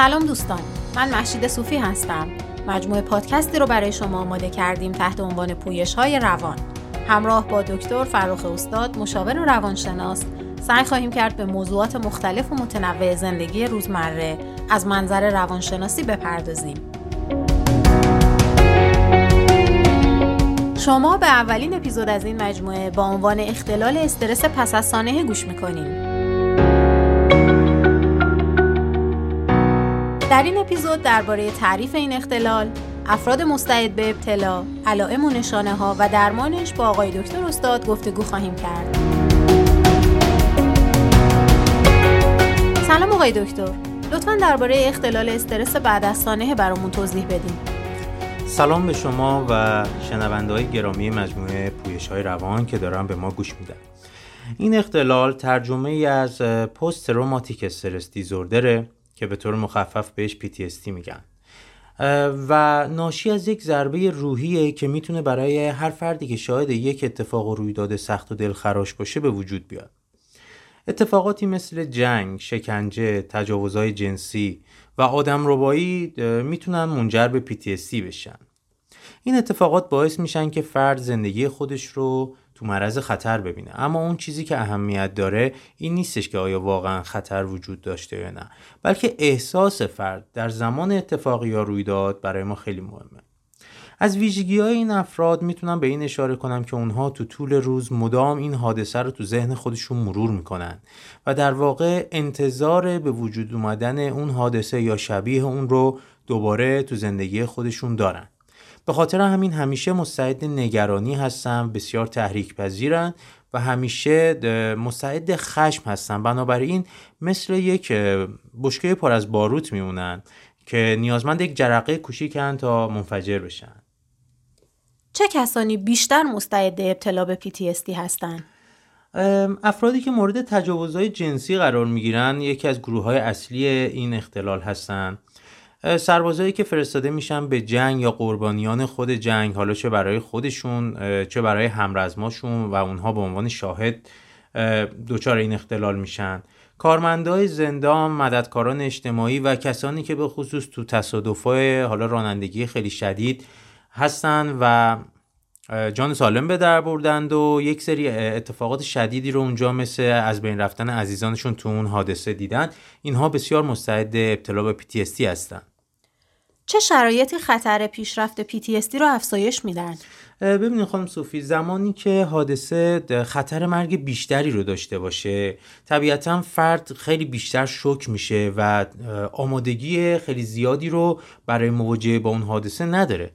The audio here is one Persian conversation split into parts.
سلام دوستان من محشید صوفی هستم. مجموعه پادکستی رو برای شما آماده کردیم تحت عنوان پویش های روان. همراه با دکتر فروخ استاد مشاور روانشناس سعی خواهیم کرد به موضوعات مختلف و متنوع زندگی روزمره از منظر روانشناسی بپردازیم. شما به اولین اپیزود از این مجموعه با عنوان اختلال استرس پس از سانحه گوش می‌کنیم. در این اپیزود درباره تعریف این اختلال، افراد مستعد به ابتلا، علائم و نشانه ها و درمانش با آقای دکتر استاد گفتگو خواهیم کرد. سلام آقای دکتر. لطفا درباره اختلال استرس بعد از سانحه برامون توضیح بدین. سلام به شما و شنونده های گرامی مجموعه پویش های روان که دارن به ما گوش میدن. این اختلال ترجمه ای از پست تروماتیک استرس دیزوردره که به طور مخفف بهش PTSD میگن. و ناشی از یک ضربه روحیه که می‌تونه برای هر فردی که شاهد یک اتفاق و رویداد سخت و دلخراش باشه به وجود بیاد. اتفاقاتی مثل جنگ، شکنجه، تجاوزهای جنسی و آدم ربایی می‌تونن منجر به PTSD بشن. این اتفاقات باعث میشن که فرد زندگی خودش رو تو معرض خطر ببینه. اما اون چیزی که اهمیت داره این نیستش که آیا واقعا خطر وجود داشته یا نه. بلکه احساس فرد در زمان اتفاقی یا رویداد برای ما خیلی مهمه. از ویژگی های این افراد می‌تونم به این اشاره کنم که اونها تو طول روز مدام این حادثه رو تو ذهن خودشون مرور می‌کنن و در واقع انتظار به وجود اومدن اون حادثه یا شبیه اون رو دوباره تو زندگی خودشون دارن. به خاطر همین همیشه مستعد نگرانی هستن بسیار تحریک پذیرن و همیشه مستعد خشم هستن بنابراین مثل یک بشکه پر از باروت میمونن که نیازمند یک جرقه کوچیکن تا منفجر بشن. چه کسانی بیشتر مستعد ابتلا به PTSD هستند؟ افرادی که مورد تجاوزهای جنسی قرار می‌گیرن یکی از گروه های اصلی این اختلال هستند سربازایی که فرستاده میشن به جنگ یا قربانیان خود جنگ حالا چه برای خودشون چه برای همرزماشون و اونها به عنوان شاهد دچار این اختلال میشن. کارمندای زندان، مددکاران اجتماعی و کسانی که به خصوص تو تصادفای حالا رانندگی خیلی شدید هستن و جان سالم به در بردند و یک سری اتفاقات شدیدی رو اونجا مثل از بین رفتن عزیزانشون تو اون حادثه دیدن. اینها بسیار مستعد ابتلا به PTSD هستن. چه شرایطی خطر پیشرفت PTSD رو افزایش میدن؟ ببینید خانم صوفی زمانی که حادثه خطر مرگ بیشتری رو داشته باشه طبیعتا فرد خیلی بیشتر شک میشه و آمادگی خیلی زیادی رو برای مواجهه با اون حادثه نداره.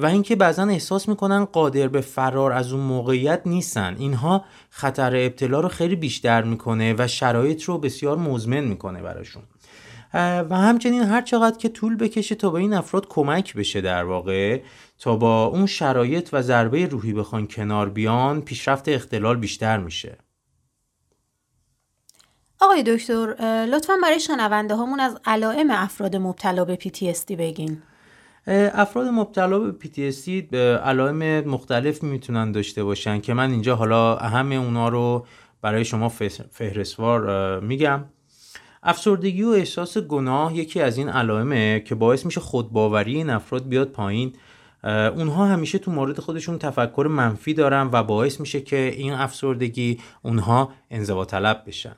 و اینکه بعضا احساس می‌کنن قادر به فرار از اون موقعیت نیستن. اینها خطر ابتلا رو خیلی بیشتر می‌کنه و شرایط رو بسیار مزمن می‌کنه براشون. و همچنین هر چقدر که طول بکشه تا به این افراد کمک بشه در واقع تا با اون شرایط و ضربه روحی بخوان کنار بیان پیشرفت اختلال بیشتر میشه. آقای دکتر لطفا برای شنونده هامون از علائم افراد مبتلا به PTSD بگین. افراد مبتلا به PTSD علائم مختلف می‌تونن داشته باشن که من اینجا حالا اهم اونا رو برای شما فهرستوار میگم. افسردگی و احساس گناه یکی از این علائمه که باعث میشه خودباوری این افراد بیاد پایین. اونها همیشه تو مورد خودشون تفکر منفی دارن و باعث میشه که این افسردگی اونها انزوا طلب بشن.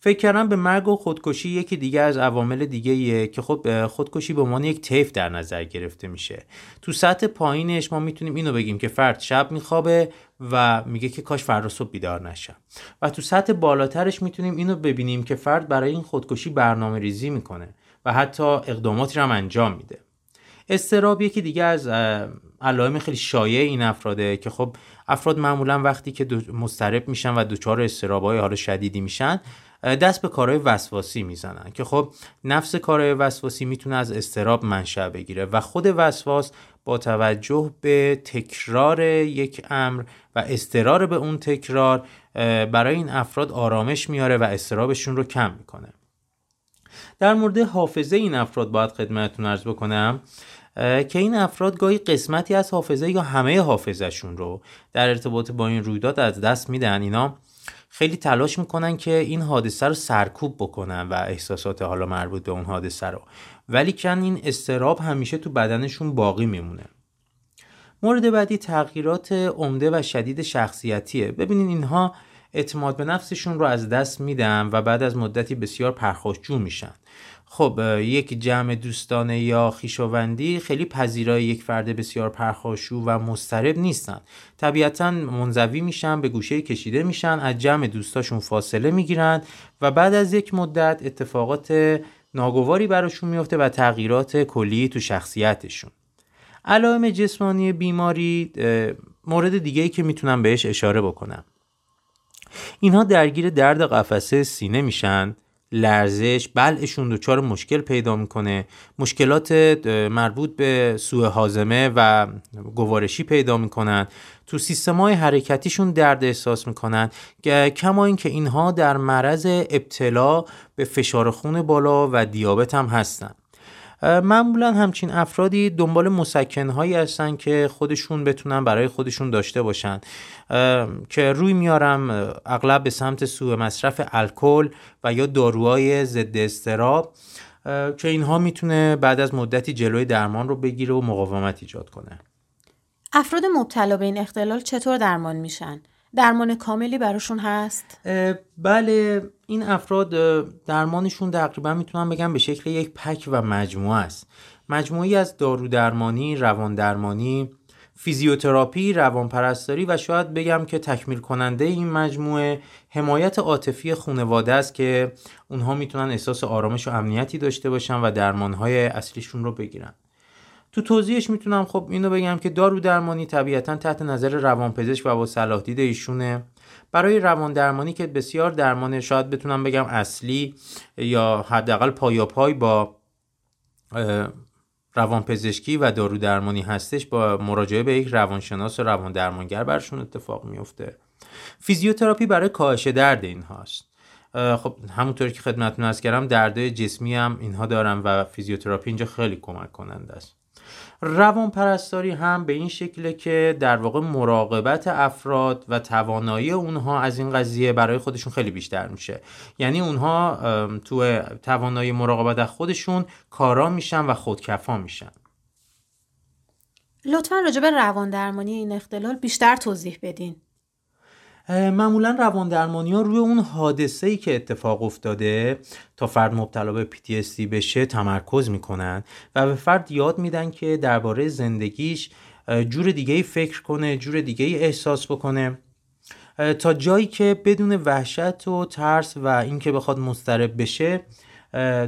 فکر کردم به مرگ و خودکشی یکی دیگه از عوامل دیگه ایه که خب خودکشی به عنوان یک تیف در نظر گرفته میشه. تو سطح پایینش ما می‌تونیم اینو بگیم که فرد شب میخوابه و میگه که کاش فردا صبح بیدار نشم. و تو سطح بالاترش می‌تونیم اینو ببینیم که فرد برای این خودکشی برنامه ریزی می‌کنه و حتی اقداماتی رو هم انجام میده. استراب یکی دیگه از علائم خیلی شایع این افراده که خب افراد معمولا وقتی که مضطرب میشن و دچار استرابای حال شدیدی میشن دست به کارهای وسواسی می‌زنن که خب نفس کارهای وسواسی می‌تونه از استراب منشأ بگیره و خود وسواس با توجه به تکرار یک امر و استرار به اون تکرار برای این افراد آرامش میاره و استرابشون رو کم می‌کنه. در مورد حافظه این افراد باید خدمتتون ارز بکنم. که این افراد گاهی قسمتی از حافظه یا همه حافظهشون رو در ارتباط با این رویداد از دست میدن. اینا خیلی تلاش می‌کنن که این حادثه رو سرکوب بکنن و احساسات حالا مربوط به اون حادثه رو. ولی کن این استراب همیشه تو بدنشون باقی میمونه. مورد بعدی تغییرات عمده و شدید شخصیتیه. ببینین اینها اعتماد به نفسشون رو از دست میدن و بعد از مدتی بسیار پرخاشجو میشن. خب یک جمع دوستانه یا خیشاوندی خیلی پذیرای یک فرد بسیار پرخاشجو و مضطرب نیستن. طبیعتا منزوی میشن به گوشه کشیده میشن از جمع دوستاشون فاصله می‌گیرن و بعد از یک مدت اتفاقات ناگواری براشون میفته و تغییرات کلی تو شخصیتشون. علائم جسمانی بیماری مورد دیگه ای که می‌تونم بهش اشاره بکنم. اینها درگیر درد قفسه سینه میشن. لرزش بلعشون دچار مشکل پیدا می‌کنه. مشکلات مربوط به سوء حازمه و گوارشی پیدا می‌کنن. تو سیستم های حرکتیشون درد احساس می‌کنن. کما اینکه اینها در معرض ابتلا به فشار خون بالا و دیابت هم هستن. معمولا همچین افرادی دنبال مسکنهایی هستن که خودشون بتونن برای خودشون داشته باشن که روی میارم اغلب به سمت سوء مصرف الکل و یا داروهای ضد استراب که اینها می‌تونه بعد از مدتی جلوی درمان رو بگیره و مقاومت ایجاد کنه افراد مبتلا به این اختلال چطور درمان میشن؟ درمان کاملی براشون هست؟ بله این افراد درمانشون تقریبا می‌تونم بگم به شکل یک پک و مجموعه است مجموعی از دارو درمانی، روان درمانی، فیزیوتراپی، روانپرستاری و شاید بگم که تکمیل کننده این مجموعه حمایت عاطفی خانواده است که اونها می‌تونن احساس آرامش و امنیتی داشته باشن و درمانهای اصلیشون رو بگیرن. تو توضیحش می‌تونم خب اینو بگم که دارو درمانی طبیعتا تحت نظر روانپزشک و با صلاحدید ایشونه. برای روان درمانی که بسیار درمان شاید بتونم بگم اصلی یا حداقل پا به پای روانپزشکی و دارو درمانی هستش با مراجعه به یک روانشناس و روان درمانگر براشون اتفاق میفته. فیزیوتراپی برای کاهش درد این هاست خب همونطوری که خدمتتون عرض کردم دردای جسمی هم اینها دارن و فیزیوتراپی اینجا خیلی کمک کننده است. روان پرستاری هم به این شکله که در واقع مراقبت افراد و توانایی اونها از این قضیه برای خودشون خیلی بیشتر میشه. یعنی اونها تو توانایی مراقبت از خودشون کارا میشن و خودکفا میشن. لطفا راجع به روان درمانی این اختلال بیشتر توضیح بدین. معمولا روان درمانی ها روی اون حادثه ای که اتفاق افتاده تا فرد مبتلا به PTSD بشه تمرکز می‌کنن و به فرد یاد میدن که درباره زندگیش جور دیگه ای فکر کنه جور دیگه ای احساس بکنه. تا جایی که بدون وحشت و ترس و اینکه بخواد مضطرب بشه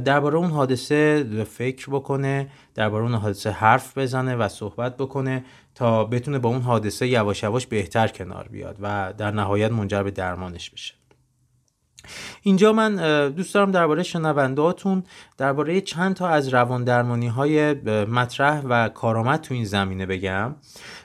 درباره اون حادثه فکر بکنه درباره اون حادثه حرف بزنه و صحبت بکنه تا بتونه با اون حادثه یواش یواش بهتر کنار بیاد و در نهایت منجر به درمانش بشه. اینجا من دوست دارم درباره شنوندهاتون درباره چند تا از روان درمانی های مطرح و کارآمد تو این زمینه بگم.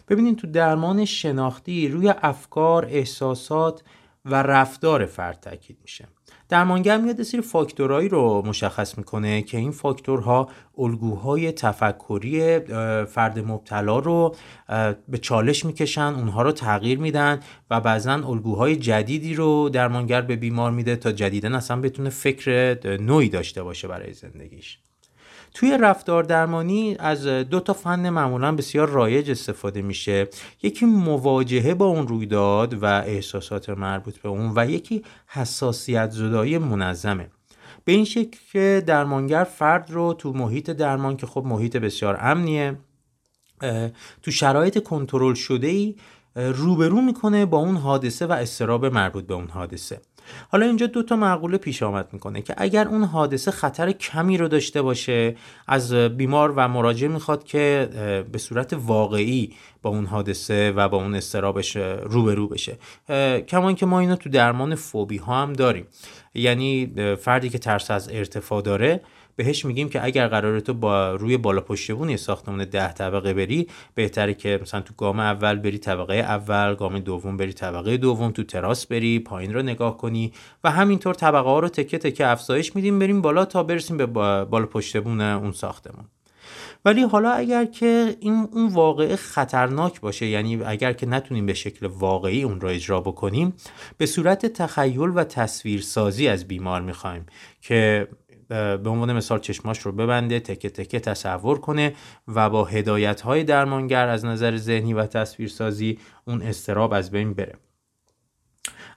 ببینید تو درمان شناختی روی افکار، احساسات و رفتار فرد تاکید میشه. درمانگر میاد سری فاکتورهایی رو مشخص می‌کنه که این فاکتورها الگوهای تفکری فرد مبتلا رو به چالش می‌کشن اونها رو تغییر میدن و بعضا الگوهای جدیدی رو درمانگر به بیمار میده تا جدیدن اصلا بتونه فکر نوعی داشته باشه برای زندگیش. توی رفتار درمانی از دو تا فن معمولا بسیار رایج استفاده میشه. یکی مواجهه با اون رویداد و احساسات مربوط به اون و یکی حساسیت زدایی منظمه. به این شکل که درمانگر فرد رو تو محیط درمان که خب محیط بسیار امنیه تو شرایط کنترل شده ای روبرو می‌کنه با اون حادثه و استراب مربوط به اون حادثه. حالا اینجا دو تا معقوله پیش آمد می‌کنه که اگر اون حادثه خطر کمی رو داشته باشه از بیمار و مراجع می‌خواد که به صورت واقعی با اون حادثه و با اون استرابش روبرو بشه. کما که ما اینو تو درمان فوبی ها هم داریم. یعنی فردی که ترس از ارتفاع داره بهش میگیم که اگر قراره تو با روی بالا پشت بون ساختمان ده طبقه بری بهتره که مثلا تو گام اول بری طبقه اول گام دوم بری طبقه دوم تو تراس بری پایین رو نگاه کنی و همینطور طبقه ها رو تکه تکه افزایش میدیم بریم بالا تا برسیم به بالا پشت بون اون ساختمون ولی حالا اگر که این اون واقعه خطرناک باشه یعنی اگر که نتونیم به شکل واقعی اون را اجرا بکنیم به صورت تخیل و تصویرسازی از بیمار می‌خوایم که به عنوان مثال چشماش رو ببنده تکه تکه تصور کنه و با هدایت های درمانگر از نظر ذهنی و تصویرسازی اون استراب از بین بره.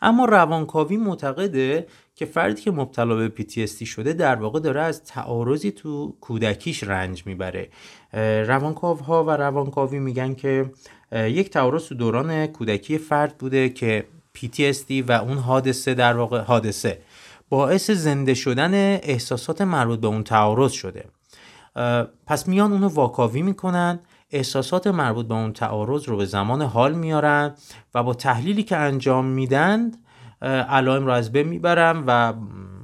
اما روانکاوی معتقده که فردی که مبتلا به PTSD شده در واقع داره از تعارضی تو کودکیش رنج می‌بره. روانکاوها و روانکاوی میگن که یک تعارض تو دوران کودکی فرد بوده که PTSD و اون حادثه در واقع حادثه. باعث زنده شدن احساسات مربوط به اون تعارض شده. پس میان اونو واکاوی می‌کنن احساسات مربوط به اون تعارض رو به زمان حال میارن و با تحلیلی که انجام میدن علائم رو از بین می‌برن و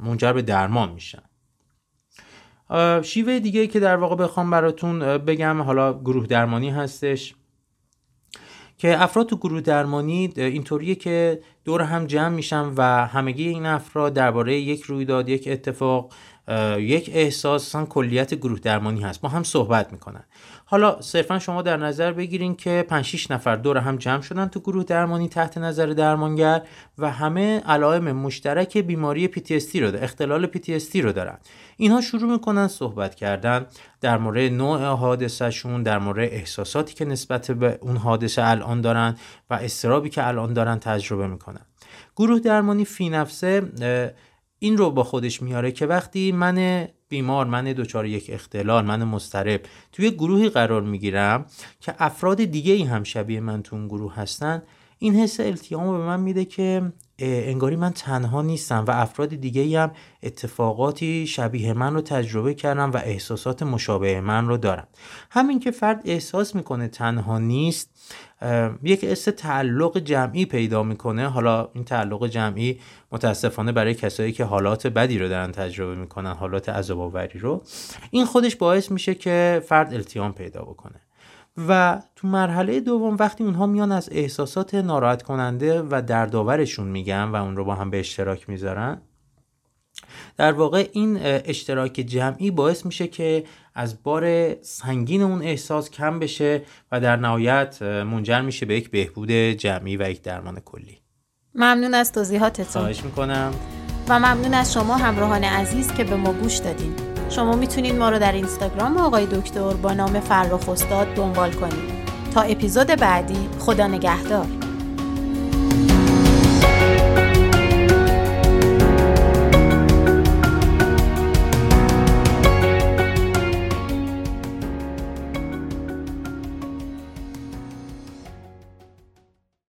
منجر به درمان میشن. شیوه دیگه که در واقع بخوام براتون بگم حالا گروه درمانی هستش. که افراد تو گروه درمانی اینطوریه که دور هم جمع میشن و همگی این افراد درباره یک رویداد یک اتفاق یک احساس کلیت گروه درمانی هست. با هم صحبت می‌کنن. حالا صرفا شما در نظر بگیرین که 5 6 نفر دور هم جمع شدن تو گروه درمانی تحت نظر درمانگر و همه علائم مشترک بیماری PTSD رو دارن اختلال PTSD رو دارن. اینها شروع می‌کنن صحبت کردن در مورد نوع حادثهشون در مورد احساساتی که نسبت به اون حادثه الان دارن و استرابی که الان دارن تجربه می‌کنن. گروه درمانی فی نفسه این رو با خودش میاره که وقتی من بیمار من دچار یک اختلال من مسترب توی گروهی قرار می‌گیرم که افراد دیگه ای هم شبیه من تو اون گروه هستن این حس التیام به من میده که انگاری من تنها نیستم و افراد دیگه هم اتفاقاتی شبیه من رو تجربه کردم و احساسات مشابه من رو دارم همین که فرد احساس می‌کنه تنها نیست یک حس تعلق جمعی پیدا می‌کنه. حالا این تعلق جمعی متاسفانه برای کسایی که حالات بدی رو دارن تجربه می‌کنن حالات عذاب رو این خودش باعث میشه که فرد التیام پیدا بکنه. و تو مرحله دوم وقتی اونها میان از احساسات ناراحت کننده و دردآورشون میگن و اون رو با هم به اشتراک می‌ذارن در واقع این اشتراک جمعی باعث میشه که از بار سنگین اون احساس کم بشه و در نهایت منجر میشه به یک بهبود جمعی و یک درمان کلی. ممنون از توضیحاتتون. خواهش می‌کنم. و ممنون از شما همراهان عزیز که به ما گوش دادین. شما می‌تونید ما رو در اینستاگرام آقای دکتر با نام فرخ استاد دنبال کنید. تا اپیزود بعدی خدا نگهدار.